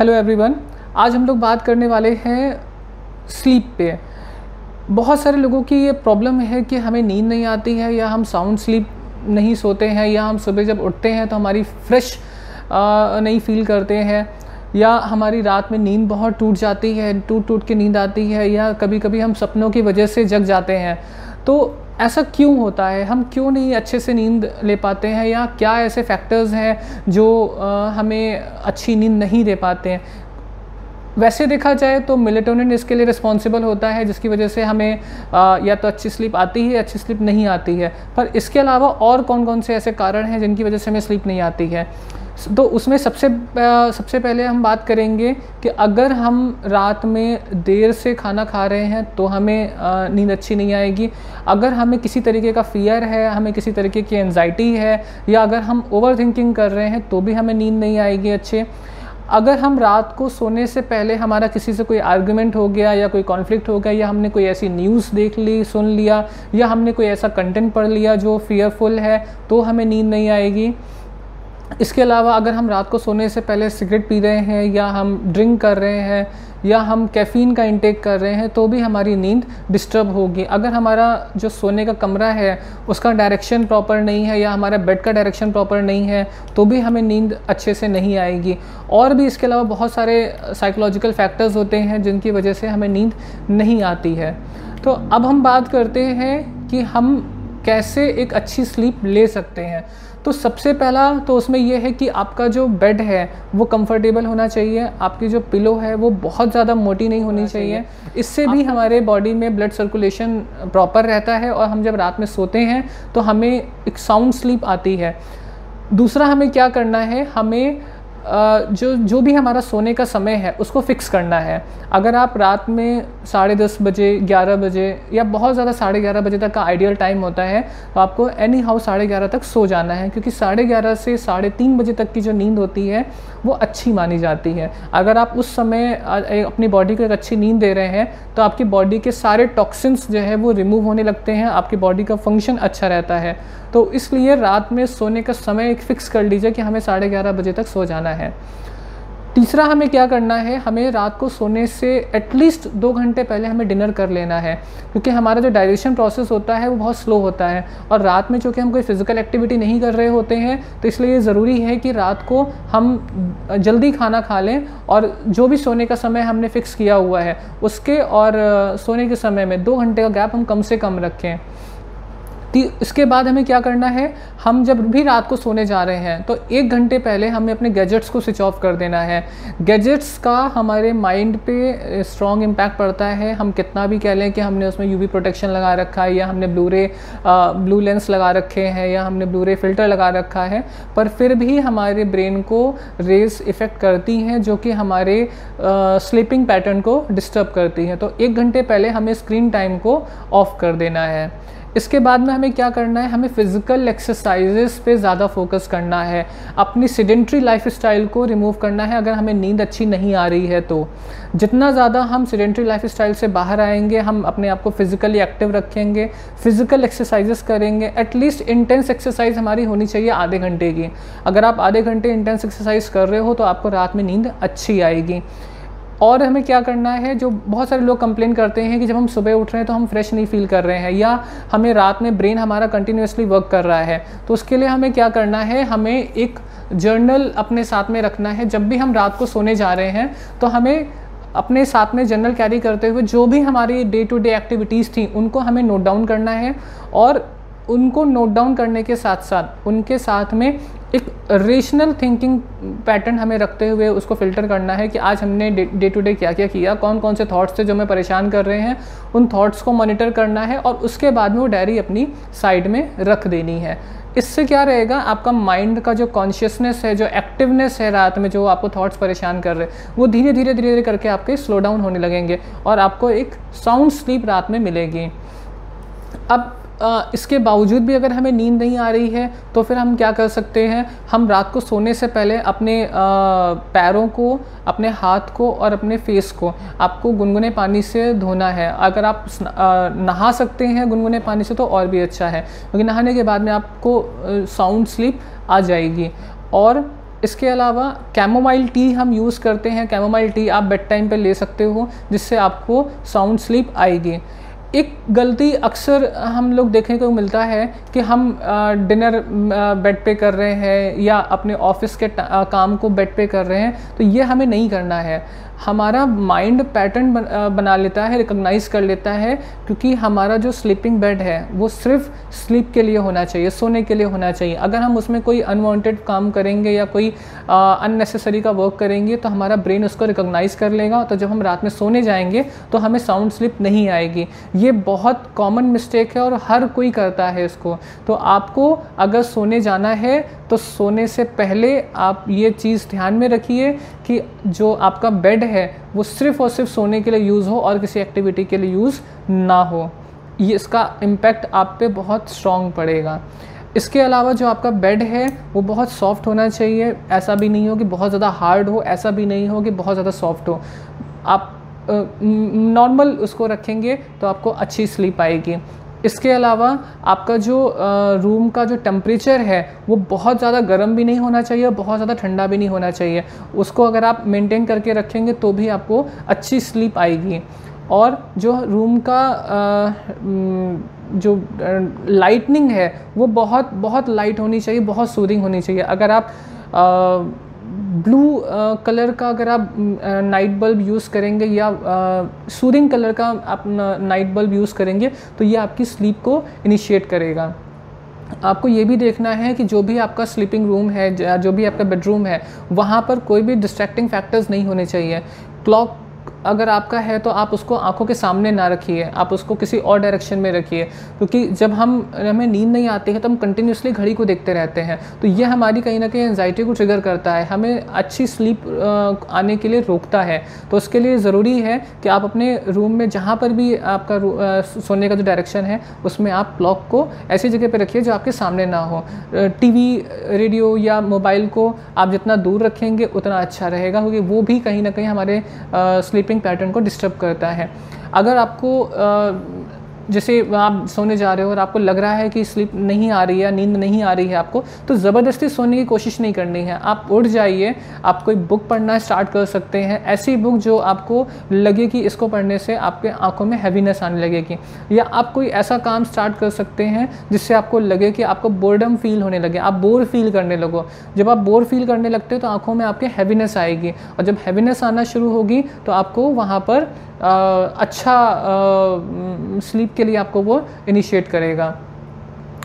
Hello everyone आज हम लोग बात करने वाले हैं स्लीप पे। बहुत सारे लोगों की ये प्रॉब्लम है कि हमें नींद नहीं आती है या हम साउंड स्लीप नहीं सोते हैं या हम सुबह जब उठते हैं तो हमारी फ्रेश नहीं फील करते हैं या हमारी रात में नींद बहुत टूट जाती है टूट टूट के नींद आती है या कभी कभी हम सपनों की वजह से जग जाते हैं। तो ऐसा क्यों होता है? हम क्यों नहीं अच्छे से नींद ले पाते हैं? या क्या ऐसे फैक्टर्स हैं जो हमें अच्छी नींद नहीं दे पाते हैं? वैसे देखा जाए तो मिलेटोनिन इसके लिए रिस्पॉन्सिबल होता है जिसकी वजह से हमें आ, या तो अच्छी स्लीप आती है अच्छी स्लीप नहीं आती है। पर इसके अलावा और कौन कौन से ऐसे कारण हैं जिनकी वजह से हमें स्लीप नहीं आती है? तो उसमें सबसे सबसे पहले हम बात करेंगे कि अगर हम रात में देर से खाना खा रहे हैं तो हमें नींद अच्छी नहीं आएगी। अगर हमें किसी तरीके का फियर है, हमें किसी तरीके की एनजाइटी है, या अगर हम ओवर थिंकिंग कर रहे हैं तो भी हमें नींद नहीं आएगी अच्छे। अगर हम रात को सोने से पहले हमारा किसी से कोई आर्गुमेंट हो गया, या कोई कॉन्फ्लिक्ट हो गया, या हमने कोई ऐसी न्यूज़ देख ली, सुन लिया, या हमने कोई ऐसा कंटेंट पढ़ लिया जो फियरफुल है तो हमें नींद नहीं आएगी। इसके अलावा अगर हम रात को सोने से पहले सिगरेट पी रहे हैं या हम ड्रिंक कर रहे हैं या हम कैफ़ीन का इंटेक कर रहे हैं तो भी हमारी नींद डिस्टर्ब होगी। अगर हमारा जो सोने का कमरा है, उसका डायरेक्शन प्रॉपर नहीं है या हमारा बेड का डायरेक्शन प्रॉपर नहीं है तो भी हमें नींद अच्छे से नहीं आएगी। और भी इसके अलावा बहुत सारे साइकोलॉजिकल फैक्टर्स होते हैं जिनकी वजह से हमें नींद नहीं आती है। तो अब हम बात करते हैं कि हम कैसे एक अच्छी स्लीप ले सकते हैं? तो सबसे पहला तो उसमें यह है कि आपका जो बेड है वो कंफर्टेबल होना चाहिए। आपकी जो पिलो है वो बहुत ज़्यादा मोटी नहीं होनी चाहिए। इससे भी हमारे बॉडी में ब्लड सर्कुलेशन प्रॉपर रहता है और हम जब रात में सोते हैं तो हमें एक साउंड स्लीप आती है। दूसरा हमें क्या करना है? हमें जो जो भी हमारा सोने का समय है, उसको फिक्स करना है। अगर आप रात में साढ़े दस बजे, ग्यारह बजे या बहुत ज़्यादा साढ़े ग्यारह बजे तक का आइडियल टाइम होता है तो आपको एनी हाउ साढ़े ग्यारह तक सो जाना है, क्योंकि साढ़े ग्यारह से साढ़े तीन बजे तक की जो नींद होती है, वो अच्छी मानी जाती है। अगर आप उस समय अपनी बॉडी को एक अच्छी नींद दे रहे हैं तो आपकी बॉडी के सारे टॉक्सिन्स जो है, वो रिमूव होने लगते हैं, आपकी बॉडी का फ़ंक्शन अच्छा रहता है। तो इसलिए रात में सोने का समय एक फ़िक्स कर लीजिए कि हमें साढ़े ग्यारह बजे तक सो जाना है। तीसरा हमें क्या करना है? हमें रात को सोने से एटलीस्ट दो घंटे पहले हमें डिनर कर लेना है, क्योंकि हमारा जो डाइजेशन प्रोसेस होता है वो बहुत स्लो होता है और रात में चूँकि हम कोई फ़िज़िकल एक्टिविटी नहीं कर रहे होते हैं तो इसलिए ये ज़रूरी है कि रात को हम जल्दी खाना खा लें और जो भी सोने का समय हमने फ़िक्स किया हुआ है, उसके और सोने के समय में दो घंटे का गैप हम कम से कम रखें। इसके बाद हमें क्या करना है? हम जब भी रात को सोने जा रहे हैं तो एक घंटे पहले हमें अपने गैजेट्स को स्विच ऑफ़ कर देना है। गैजेट्स का हमारे माइंड पे स्ट्रॉन्ग इम्पैक्ट पड़ता है। हम कितना भी कह लें कि हमने उसमें यूवी प्रोटेक्शन लगा रखा है, या हमने ब्लू रे ब्लू लेंस लगा रखे हैं, या हमने ब्लू रे फ़िल्टर लगा रखा है, पर फिर भी हमारे ब्रेन को रेस इफ़ेक्ट करती हैं, जो कि हमारे स्लीपिंग पैटर्न को डिस्टर्ब करती हैं। तो एक घंटे पहले हमें स्क्रीन टाइम को ऑफ़ कर देना है। इसके बाद में हमें क्या करना है? हमें फ़िज़िकल एक्सरसाइजेस पे ज़्यादा फोकस करना है। अपनी सीडेंट्री लाइफ स्टाइल को रिमूव करना है, अगर हमें नींद अच्छी नहीं आ रही है तो। जितना ज़्यादा हम सीडेंट्री लाइफ स्टाइल से बाहर आएँगे, हम अपने आप को फिज़िकली एक्टिव रखेंगे फ़िज़िकल एक्सरसाइजेस करेंगे एटलीस्ट इंटेंस एक्सरसाइज हमारी होनी चाहिए आधे घंटे की। अगर आप आधे घंटे इंटेंस एक्सरसाइज कर रहे हो तो आपको रात में नींद अच्छी आएगी। और हमें क्या करना है, जो बहुत सारे लोग कंप्लेन करते हैं कि जब हम सुबह उठ रहे हैं तो हम फ्रेश नहीं फील कर रहे हैं या हमें रात में ब्रेन हमारा कंटिन्यूसली वर्क कर रहा है। तो उसके लिए हमें क्या करना है, हमें एक जर्नल अपने साथ में रखना है। जब भी हम रात को सोने जा रहे हैं तो हमें अपने साथ में जर्नल कैरी करते हुए जो भी हमारी डे टू डे एक्टिविटीज़ थी, उनको हमें नोट डाउन करना है और उनको नोट डाउन करने के साथ साथ उनके साथ में एक रेशनल थिंकिंग पैटर्न हमें रखते हुए उसको फ़िल्टर करना है कि आज हमने डे टू डे क्या क्या किया कौन कौन से थॉट्स थे जो हमें परेशान कर रहे हैं, उन थॉट्स को मॉनिटर करना है और उसके बाद में वो डायरी अपनी साइड में रख देनी है। इससे क्या रहेगा, आपका माइंड का जो कॉन्शियसनेस है, जो एक्टिवनेस है रात में, जो आपको थॉट्स परेशान कर रहे हैं, वो धीरे धीरे धीरे धीरे करके आपके स्लो डाउन होने लगेंगे और आपको एक साउंड स्लीप रात में मिलेगी। अब इसके बावजूद भी अगर हमें नींद नहीं आ रही है तो फिर हम क्या कर सकते हैं? हम रात को सोने से पहले अपने पैरों को, अपने हाथ को और अपने फेस को आपको गुनगुने पानी से धोना है। अगर आप नहा सकते हैं गुनगुने पानी से तो और भी अच्छा है, क्योंकि नहाने के बाद में आपको साउंड स्लीप आ जाएगी। और इसके अलावा कैमोमाइल टी हम यूज़ करते हैं। कैमोमाइल टी आप बेड टाइम पर ले सकते हो, जिससे आपको साउंड स्लीप आएगी। एक गलती अक्सर हम लोग देखने को मिलता है कि हम डिनर बेड पे कर रहे हैं या अपने ऑफ़िस के काम को बेड पे कर रहे हैं तो ये हमें नहीं करना है। हमारा माइंड पैटर्न बना लेता है रिकॉग्नाइज कर लेता है, क्योंकि हमारा जो स्लीपिंग बेड है, वो सिर्फ़ स्लीप के लिए होना चाहिए, सोने के लिए होना चाहिए। अगर हम उसमें कोई अनवांटेड काम करेंगे या कोई अननेसेसरी का वर्क करेंगे तो हमारा ब्रेन उसको रिकॉग्नाइज कर लेगा तो जब हम रात में सोने जाएँगे तो हमें साउंड स्लिप नहीं आएगी। ये बहुत कॉमन मिस्टेक है और हर कोई करता है इसको। तो आपको अगर सोने जाना है तो सोने से पहले आप ये चीज़ ध्यान में रखिए कि जो आपका बेड है, वो सिर्फ़ और सिर्फ़ सोने के लिए यूज़ हो और किसी एक्टिविटी के लिए यूज़ ना हो। ये इसका इम्पैक्ट आप पे बहुत स्ट्रॉन्ग पड़ेगा। इसके अलावा जो आपका बेड है, वो बहुत सॉफ्ट होना चाहिए। ऐसा भी नहीं हो कि बहुत ज़्यादा हार्ड हो, ऐसा भी नहीं हो कि बहुत ज़्यादा सॉफ्ट हो। आप नॉर्मल उसको रखेंगे तो आपको अच्छी स्लीप आएगी। इसके अलावा आपका जो रूम का जो टेम्परेचर है, वो बहुत ज़्यादा गर्म भी नहीं होना चाहिए और बहुत ज़्यादा ठंडा भी नहीं होना चाहिए। उसको अगर आप मेंटेन करके रखेंगे तो भी आपको अच्छी स्लीप आएगी। और जो रूम का जो लाइटनिंग है, वो बहुत बहुत लाइट होनी चाहिए, बहुत सूदिंग होनी चाहिए। अगर आप ब्लू कलर का अगर आप नाइट बल्ब यूज़ करेंगे या सूदिंग कलर का आप नाइट बल्ब यूज़ करेंगे तो ये आपकी स्लीप को इनिशिएट करेगा। आपको ये भी देखना है कि जो भी आपका स्लीपिंग रूम है, जो भी आपका बेडरूम है, वहाँ पर कोई भी डिस्ट्रैक्टिंग फैक्टर्स नहीं होने चाहिए। क्लॉक अगर आपका है तो आप उसको आँखों के सामने ना रखिए, आप उसको किसी और डायरेक्शन में रखिए, क्योंकि जब हम, हमें नींद नहीं आती है तो हम कंटिन्यूसली घड़ी को देखते रहते हैं। तो ये हमारी कहीं ना कहीं एनजाइटी को ट्रिगर करता है, हमें अच्छी स्लीप आने के लिए रोकता है। तो उसके लिए ज़रूरी है कि आप अपने रूम में जहाँ पर भी आपका सोने का जो डायरेक्शन है, उसमें आप क्लॉक को ऐसी जगह पर रखिए जो आपके सामने ना हो। टीवी रेडियो या मोबाइल को आप जितना दूर रखेंगे, उतना अच्छा रहेगा, क्योंकि वो भी कहीं ना कहीं हमारे स्लीप स्लीपिंग पैटर्न को डिस्टर्ब करता है। अगर आपको जैसे आप सोने जा रहे हो और आपको लग रहा है कि स्लीप नहीं आ रही है, नींद नहीं आ रही है आपको तो ज़बरदस्ती सोने की कोशिश नहीं करनी है। आप उठ जाइए, आप कोई बुक पढ़ना स्टार्ट कर सकते हैं। ऐसी बुक जो आपको लगे कि इसको पढ़ने से आपके आँखों में हैवीनेस आने लगेगी। या आप कोई ऐसा काम स्टार्ट कर सकते हैं जिससे आपको लगे कि आपको बोर्डम फील होने लगे, आप बोर फील करने लगो। जब आप बोर फील करने लगते हो तो आँखों में आपके हैवीनेस आएगी और जब हैवीनेस आना शुरू होगी तो आपको वहाँ पर अच्छा स्लीप के लिए आपको वो इनिशिएट करेगा।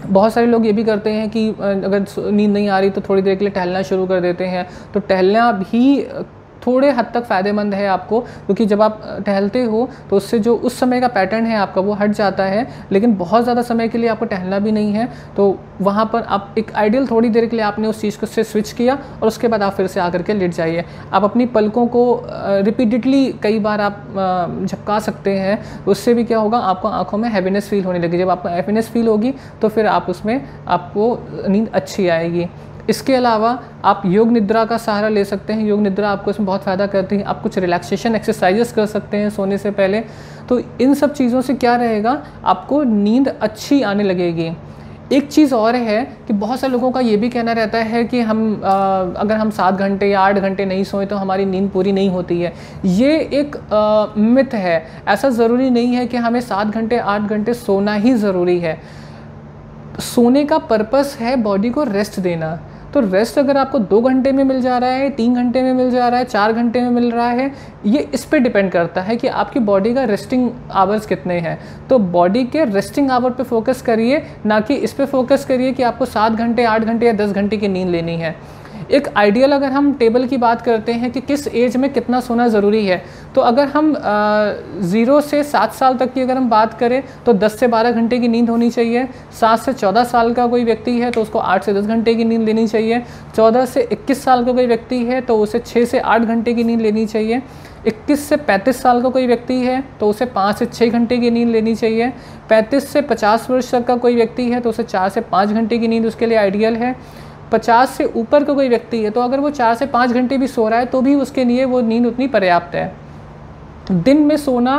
बहुत सारे लोग ये भी करते हैं कि अगर नींद नहीं आ रही तो थोड़ी देर के लिए टहलना शुरू कर देते हैं। तो टहलना भी थोड़े हद तक फ़ायदेमंद है आपको, क्योंकि जब आप टहलते हो तो उससे जो, उस समय का पैटर्न है आपका वो हट जाता है, लेकिन बहुत ज़्यादा समय के लिए आपको टहलना भी नहीं है तो वहाँ पर आप एक आइडियल थोड़ी देर के लिए आपने उस चीज़ को से स्विच किया और उसके बाद आप फिर से आकर के लेट जाइए। आप अपनी पलकों को रिपीटेडली कई बार आप झपका सकते हैं उससे भी क्या होगा, आपको आँखों में हैवीनेस फील होने लगी जब आपको हैवीनेस फील होगी तो फिर आप उसमें आपको नींद अच्छी आएगी। इसके अलावा आप योग निद्रा का सहारा ले सकते हैं। योग निद्रा आपको इसमें बहुत फ़ायदा करती है। आप कुछ रिलैक्सेशन एक्सरसाइजेस कर सकते हैं सोने से पहले। तो इन सब चीज़ों से क्या रहेगा? आपको नींद अच्छी आने लगेगी। एक चीज़ और है कि बहुत सारे लोगों का ये भी कहना रहता है कि हम आ, अगर हम सात घंटे या आठ घंटे नहीं सोए तो हमारी नींद पूरी नहीं होती है। ये एक मिथ है। ऐसा ज़रूरी नहीं है कि हमें सात घंटे आठ घंटे सोना ही ज़रूरी है। सोने का पर्पस है बॉडी को रेस्ट देना। तो रेस्ट अगर आपको दो घंटे में मिल जा रहा है, तीन घंटे में मिल जा रहा है, चार घंटे में मिल रहा है, ये इस पर डिपेंड करता है कि आपकी बॉडी का रेस्टिंग आवर्स कितने हैं। तो बॉडी के रेस्टिंग आवर पे फोकस करिए, ना कि इस पर फोकस करिए कि आपको सात घंटे, आठ घंटे या दस घंटे की नींद लेनी है। एक आइडियल अगर हम टेबल की बात करते हैं कि किस एज में कितना सोना ज़रूरी है तो अगर हम ज़ीरो से सात साल तक की अगर हम बात करें तो दस से बारह घंटे की नींद होनी चाहिए। सात से चौदह साल का कोई व्यक्ति है तो उसको आठ से दस घंटे की नींद लेनी चाहिए। चौदह से इक्कीस साल का कोई व्यक्ति है तो उसे छः से आठ घंटे की नींद लेनी चाहिए। 21 से 35 साल का कोई व्यक्ति है तो उसे पाँच से छः घंटे की नींद लेनी चाहिए। 35 से 50 वर्ष तक का कोई व्यक्ति है तो उसे चार से पाँच घंटे की नींद उसके लिए आइडियल है। पचास से ऊपर का कोई व्यक्ति है तो अगर वो चार से पाँच घंटे भी सो रहा है तो भी उसके लिए वो नींद उतनी पर्याप्त है। दिन में सोना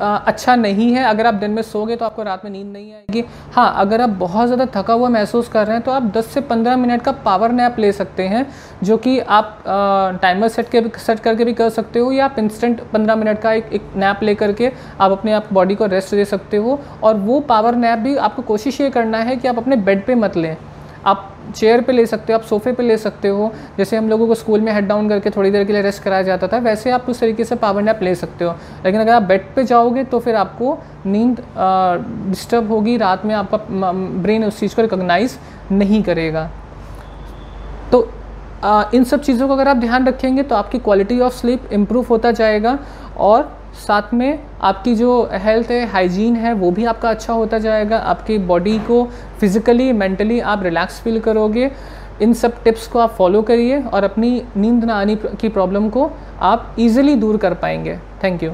अच्छा नहीं है। अगर आप दिन में सोगे तो आपको रात में नींद नहीं आएगी। हाँ अगर आप बहुत ज़्यादा थका हुआ महसूस कर रहे हैं तो आप 10 से 15 मिनट का पावर नैप ले सकते हैं, जो कि आप टाइमर सेट के, सेट करके भी कर सकते हो, या आप इंस्टेंट 15 मिनट का एक एक नैप ले करके आप अपने आप बॉडी को रेस्ट दे सकते हो। और वो पावर नैप भी आपको कोशिश ये करना है कि आप अपने बेड पर मत लें। आप चेयर पे ले सकते हो आप सोफ़े पे ले सकते हो। जैसे हम लोगों को स्कूल में हेड डाउन करके थोड़ी देर के लिए रेस्ट कराया जाता था वैसे आप उस तरीके से पावर नैप ले सकते हो। लेकिन अगर आप बेड पे जाओगे तो फिर आपको नींद डिस्टर्ब होगी रात में आपका ब्रेन उस चीज़ को रिकोगनाइज़ नहीं करेगा। तो आ, इन सब चीज़ों को अगर आप ध्यान रखेंगे तो आपकी क्वालिटी ऑफ़ स्लीप इम्प्रूव होता जाएगा और साथ में आपकी जो हेल्थ है हाइजीन है, वो भी आपका अच्छा होता जाएगा। आपकी बॉडी को फिज़िकली मेंटली आप रिलैक्स फील करोगे। इन सब टिप्स को आप फॉलो करिए और अपनी नींद ना आने की प्रॉब्लम को आप इजीली दूर कर पाएँगे। Thank you